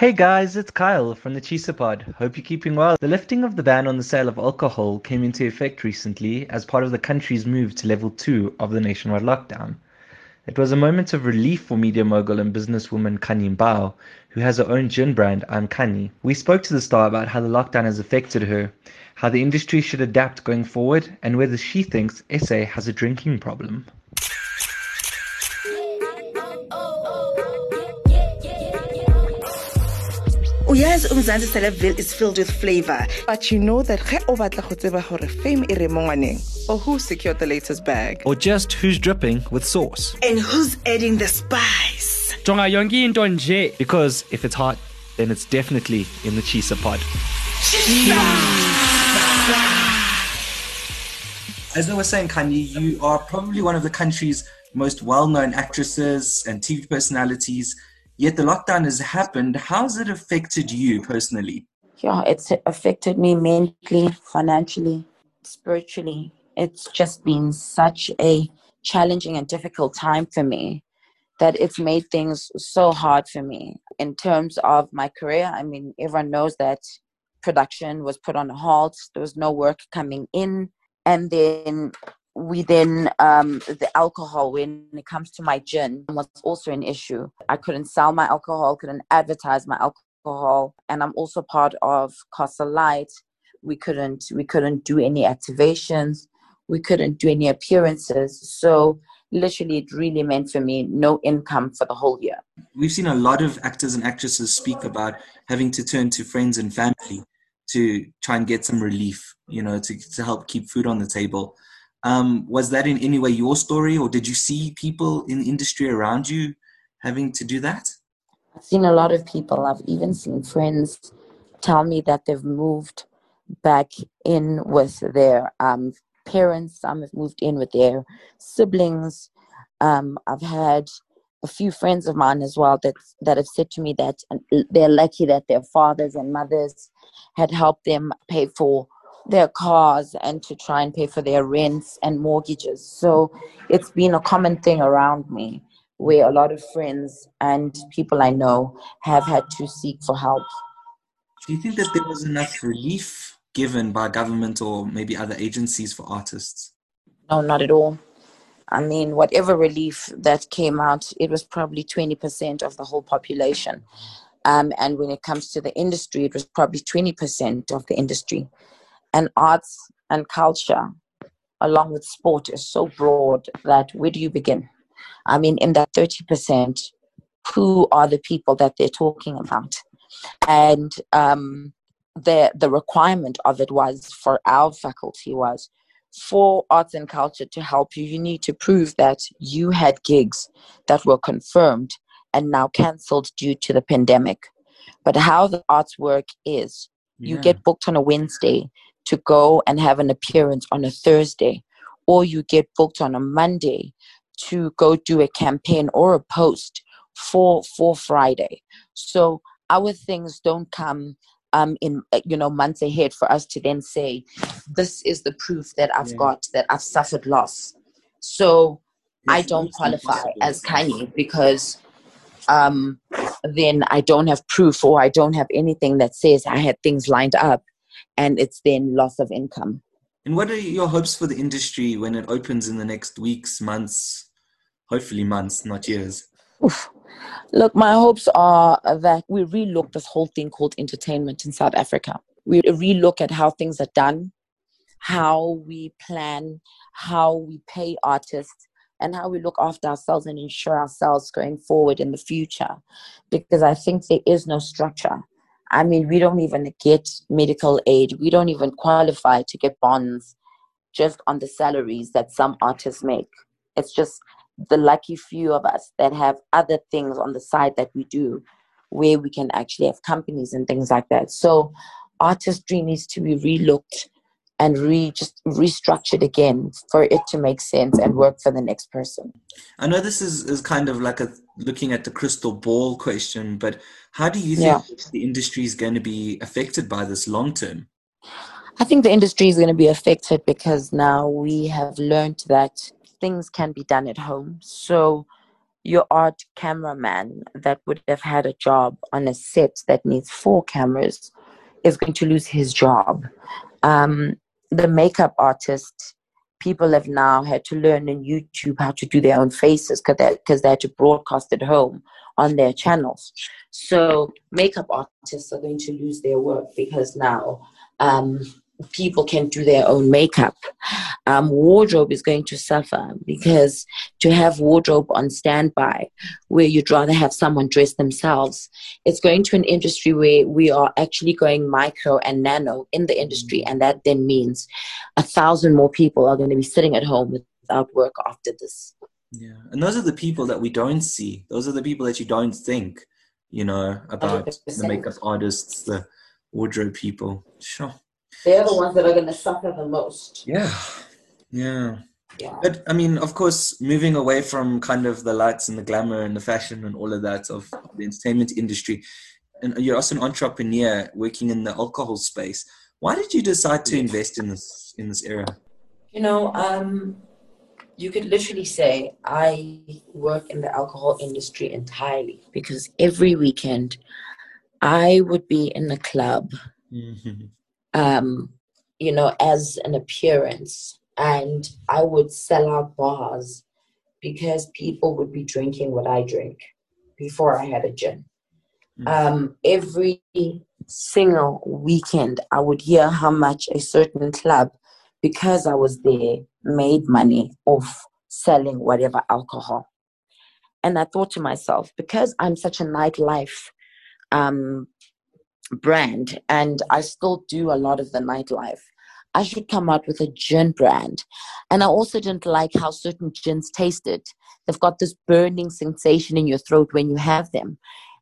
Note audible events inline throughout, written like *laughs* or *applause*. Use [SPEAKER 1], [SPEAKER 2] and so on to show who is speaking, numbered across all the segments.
[SPEAKER 1] Hey guys, it's Kyle from the Chisapod. Hope you're keeping well. The lifting of the ban on the sale of alcohol came into effect recently as part of the country's move to level 2 of the nationwide lockdown. It was a moment of relief for media mogul and businesswoman Khanyi Mbau, who has her own gin brand, I'm Khanyi. We spoke to the star about how the lockdown has affected her, how the industry should adapt going forward, and whether she thinks SA has a drinking problem.
[SPEAKER 2] Oh, yes, umzansi celebville is filled with flavor but you know that ge o batla go tseba gore fame e re mo ngwaneng or who secured the latest bag
[SPEAKER 1] Or just who's dripping with sauce.
[SPEAKER 2] and who's adding the spice
[SPEAKER 3] jonga yonke into nje
[SPEAKER 1] Because if it's hot, then it's definitely in the Chisa pod. As I was saying, Khanyi, you are probably one of the country's most well-known actresses and TV personalities. Yet the lockdown has happened. How's it affected you personally?
[SPEAKER 4] yeah, it's affected me mentally, financially, spiritually. It's just been such a challenging and difficult time for me that it's made things so hard for me. In terms of my career, I mean, everyone knows that production was put on a halt, there was no work coming in, and then we then um the alcohol when it comes to my gin was also an issue. I couldn't sell my alcohol couldn't advertise my alcohol and i'm also part of Castle Lite. We couldn't we couldn't do any activations. We couldn't do any appearances. So literally it really meant for me no income for the whole year.
[SPEAKER 1] We've seen a lot of actors and actresses speak about having to turn to friends and family to try and get some relief, you know, to, to help keep food on the table. Um, was that in any way your story, or did you see people in the industry around you having to do that?
[SPEAKER 4] I've seen a lot of people. I've even seen friends tell me that they've moved back in with their um, parents. Some have moved in with their siblings. Um, I've had a few friends of mine as well that that have said to me that they're lucky that their fathers and mothers had helped them pay for their cars and to try and pay for their rents and mortgages. So it's been a common thing around me where a lot of friends and people I know have had to seek for help.
[SPEAKER 1] Do you think that there was enough relief given by government or maybe other agencies for artists?
[SPEAKER 4] No, not at all. I mean, whatever relief that came out, it was probably 20% of the whole population. Um, and when it comes to the industry, it was probably 20% of the industry. And arts and culture, along with sport, is so broad that where do you begin? I mean, in that 30%, who are the people that they're talking about? And um, the, the requirement of it was for our faculty was for arts and culture to help you, you need to prove that you had gigs that were confirmed and now cancelled due to the pandemic. But how the arts work is you
[SPEAKER 1] Yeah.
[SPEAKER 4] get booked on a Wednesday to go and have an appearance on a Thursday, or you get booked on a Monday to go do a campaign or a post for for Friday. So our things don't come um in you know months ahead for us to then say this is the proof that I've
[SPEAKER 1] Yeah.
[SPEAKER 4] got that I've suffered loss. So I don't qualify as Khanyi because um, then I don't have proof or I don't have anything that says I had things lined up and it's then loss of income.
[SPEAKER 1] And what are your hopes for the industry when it opens in the next weeks, months, hopefully months, not years?
[SPEAKER 4] Oof. Look, my hopes are that we relook this whole thing called entertainment in South Africa. We relook at how things are done, how we plan, how we pay artists, and how we look after ourselves and ensure ourselves going forward in the future. Because I think there is no structure. I mean, we don't even get medical aid, we don't even qualify to get bonds just on the salaries that some artists make. It's just the lucky few of us that have other things on the side that we do where we can actually have companies and things like that. So artistry needs to be relooked and re just restructured again for it to make sense and work for the next person.
[SPEAKER 1] I know this is, is kind of like a looking at the crystal ball question, but how do you think
[SPEAKER 4] Yeah.
[SPEAKER 1] the industry is going to be affected by this long term?
[SPEAKER 4] I think the industry is going to be affected because now we have learned that things can be done at home. So your art cameraman that would have had a job on a set that needs four cameras is going to lose his job. Um, the makeup artist, people have now had to learn on YouTube how to do their own faces because they, they had to broadcast at home on their channels. So makeup artists are going to lose their work because now um, people can do their own makeup. Um, wardrobe is going to suffer because to have wardrobe on standby, where you'd rather have someone dress themselves, it's going to an industry where we are actually going micro and nano in the industry, and that then means a thousand more people are going to be sitting at home without work after this.
[SPEAKER 1] Yeah, and those are the people that we don't see. Those are the people that you don't think, you know, about 100%. the makeup artists, the wardrobe people. Sure.
[SPEAKER 4] They're the ones that are going to suffer the most.
[SPEAKER 1] Yeah, yeah. Yeah. But I mean, of course, moving away from kind of the lights and the glamour and the fashion and all of that of the entertainment industry, and you're also an entrepreneur working in the alcohol space. Why did you decide to invest in this in this era?
[SPEAKER 4] You know, um, you could literally say I work in the alcohol industry entirely because every weekend I would be in a club, mm-hmm. Um, you know, as an appearance, and I would sell out bars because people would be drinking what I drink before I had a gin. Mm-hmm. Um, every single weekend, I would hear how much a certain club, because I was there, made money off selling whatever alcohol. And I thought to myself, because I'm such a nightlife um, brand and I still do a lot of the nightlife, I should come out with a gin brand. And I also didn't like how certain gins tasted. They've got this burning sensation in your throat when you have them.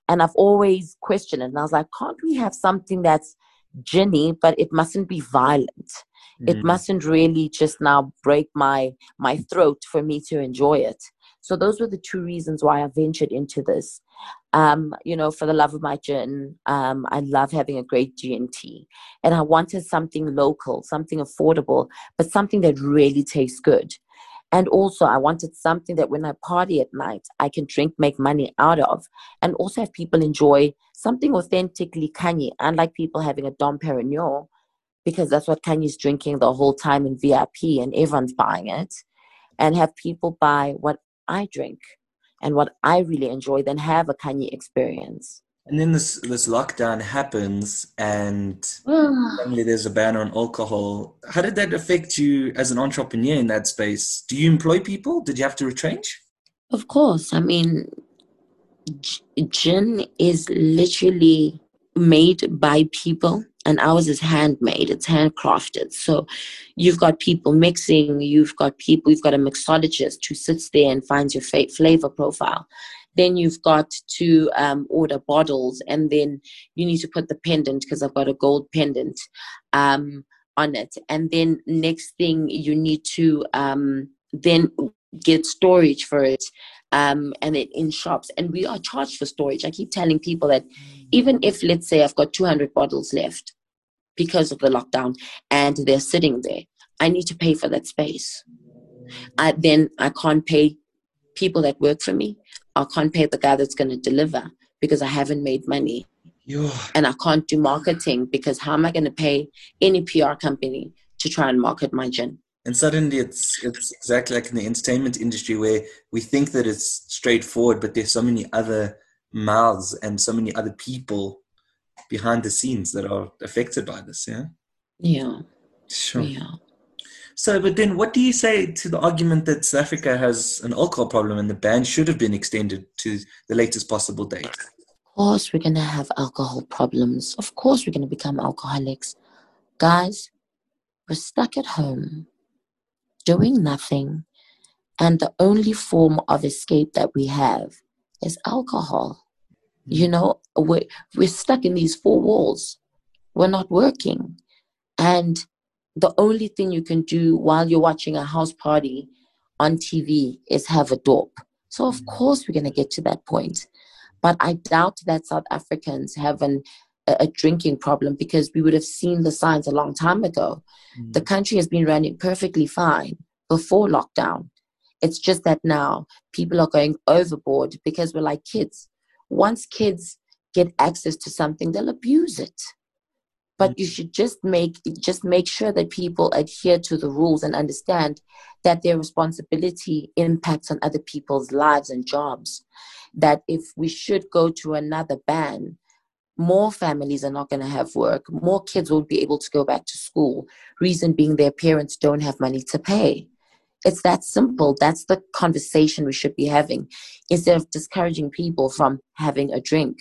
[SPEAKER 4] And I've always questioned it. And I was like, can't we have something that's ginny, but it mustn't be violent? mm. it mustn't really just now break my my throat for me to enjoy it so those were the two reasons why i ventured into this. Um, you know for the love of my gin um, i love having a great g&t and i wanted something local something affordable but something that really tastes good. And also, I wanted something that when I party at night, I can drink, make money out of, and also have people enjoy something authentically Khanyi, unlike people having a Dom Perignon because that's what Khanyi's drinking the whole time in VIP and everyone's buying it, and have people buy what I drink and what I really enjoy, then have a Khanyi experience.
[SPEAKER 1] And then this this lockdown happens, and *sighs* ah. suddenly there's a ban on alcohol. How did that affect you as an entrepreneur in that space? Do you employ people? Did you have to retrench?
[SPEAKER 4] Of course. I mean, gin is literally made by people and ours is handmade it's handcrafted. So you've got people mixing you've got people you've got a mixologist who sits there and finds your fa- flavor profile. Then you've got to um, order bottles and then you need to put the pendant because i've got a gold pendant um, on it. And then next thing you need to um, then get storage for it um, and it in shops and we are charged for storage i keep telling people that even if let's say i've got 200 bottles left because of the lockdown and they're sitting there. I need to pay for that space. I, then I can't pay people that work for me. I can't pay the guy that's going to deliver because I haven't made money. Yeah. And I can't do marketing because how am I going to pay any PR company to try and market my gin?
[SPEAKER 1] And suddenly it's it's exactly like in the entertainment industry where we think that it's straightforward, but there's so many other mouths and so many other people behind the scenes that are affected by this yeah?
[SPEAKER 4] Yeah.
[SPEAKER 1] Sure.
[SPEAKER 4] Yeah.
[SPEAKER 1] So but then what do you say to the argument that south africa has an alcohol problem and the ban should have been extended to the latest possible date?
[SPEAKER 4] Of course we're going to have alcohol problems. Of course we're going to become alcoholics. Guys we're stuck at home doing nothing and the only form of escape that we have is alcohol you know, we're, we're stuck in these four walls. We're not working. And the only thing you can do while you're watching a house party on TV is have a dope. So, of mm. course, we're going to get to that point. But I doubt that South Africans have an, a, drinking problem because we would have seen the signs a long time ago. Mm. The country has been running perfectly fine before lockdown. It's just that now people are going overboard because we're like kids. Once kids get access to something, they'll abuse it. But you should just make just make sure that people adhere to the rules and understand that their responsibility impacts on other people's lives and jobs. That if we should go to another ban, more families are not going to have work. More kids won't be able to go back to school. Reason being, their parents don't have money to pay. It's that simple. That's the conversation we should be having instead of discouraging people from having a drink.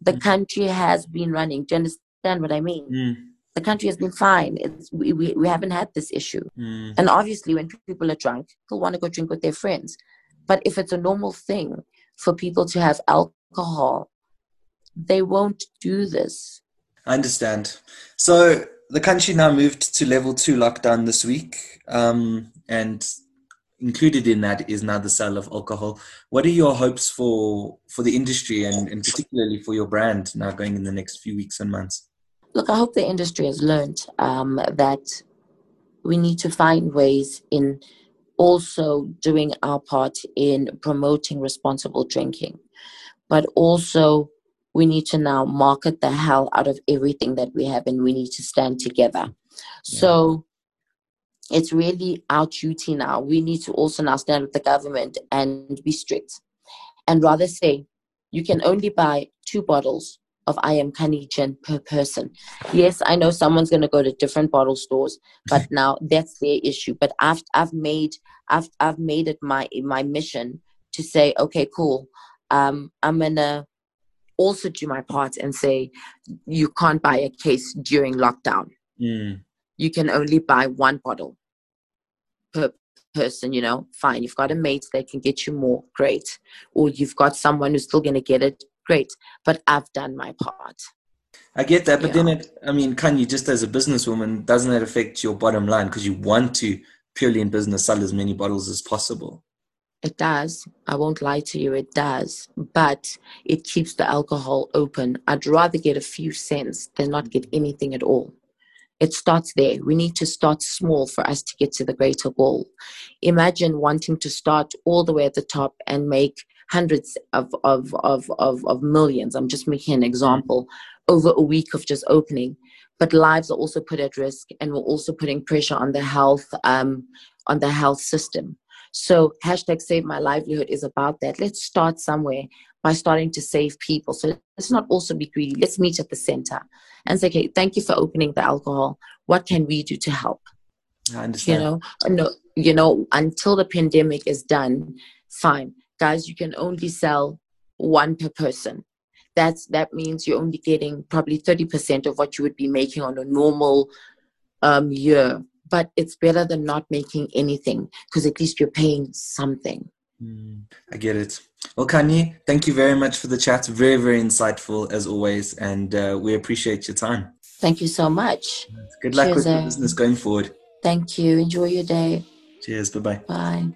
[SPEAKER 4] The mm. country has been running. Do you understand what I mean? Mm. The country has been fine. It's, we, we, we haven't had this issue. Mm. And obviously, when people are drunk, they'll want to go drink with their friends. But if it's a normal thing for people to have alcohol they won't do this.
[SPEAKER 1] I understand. So the country now moved to level two lockdown this week, um, and included in that is now the sale of alcohol. What are your hopes for for the industry and, and particularly for your brand now going in the next few weeks and months?
[SPEAKER 4] Look, I hope the industry has learned um, that we need to find ways in also doing our part in promoting responsible drinking, but also we need to now market the hell out of everything that we have and we need to stand together. Yeah. So it's really our duty now. We need to also now stand with the government and be strict and rather say you can only buy two bottles of I am Carnation per person. Yes, I know someone's going to go to different bottle stores, *laughs* but now that's their issue. But I've I've made I've I've made it my my mission to say, okay, cool. Um, I'm gonna also do my part and say you can't buy a case during lockdown. Mm. You can only buy one bottle per person, you know, fine. You've got a mate that can get you more, great. Or you've got someone who's still going to get it, great. But I've done my part.
[SPEAKER 1] I get that, but then it, I mean, can you just as a businesswoman, doesn't that affect your bottom line because you want to purely in business sell as many bottles as possible?
[SPEAKER 4] It does. I won't lie to you, it does. But it keeps the alcohol open. I'd rather get a few cents than not get anything at all. It starts there. We need to start small for us to get to the greater goal. Imagine wanting to start all the way at the top and make hundreds of, of, of, of, of millions. I'm just making an example over a week of just opening. But lives are also put at risk, and we're also putting pressure on the health um, on the health system. So hashtag save my livelihood is about that. Let's start somewhere by starting to save people. So let's not also be greedy. Let's meet at the center and say, okay, thank you for opening the alcohol. What can we do to help?
[SPEAKER 1] I understand.
[SPEAKER 4] You know, no, you know, until the pandemic is done, fine. Guys, you can only sell one per person. That's that means you're only getting probably 30% of what you would be making on a normal um, year but it's better than not making anything because at least you're paying something.
[SPEAKER 1] Mm, I get it. Well, Khanyi, thank you very much for the chat. Very, very insightful as always, and uh, we appreciate your time.
[SPEAKER 4] Thank you so much.
[SPEAKER 1] Good luck Cheers, with your business going forward.
[SPEAKER 4] Thank you. Enjoy your day.
[SPEAKER 1] Cheers. Bye-bye.
[SPEAKER 4] Bye.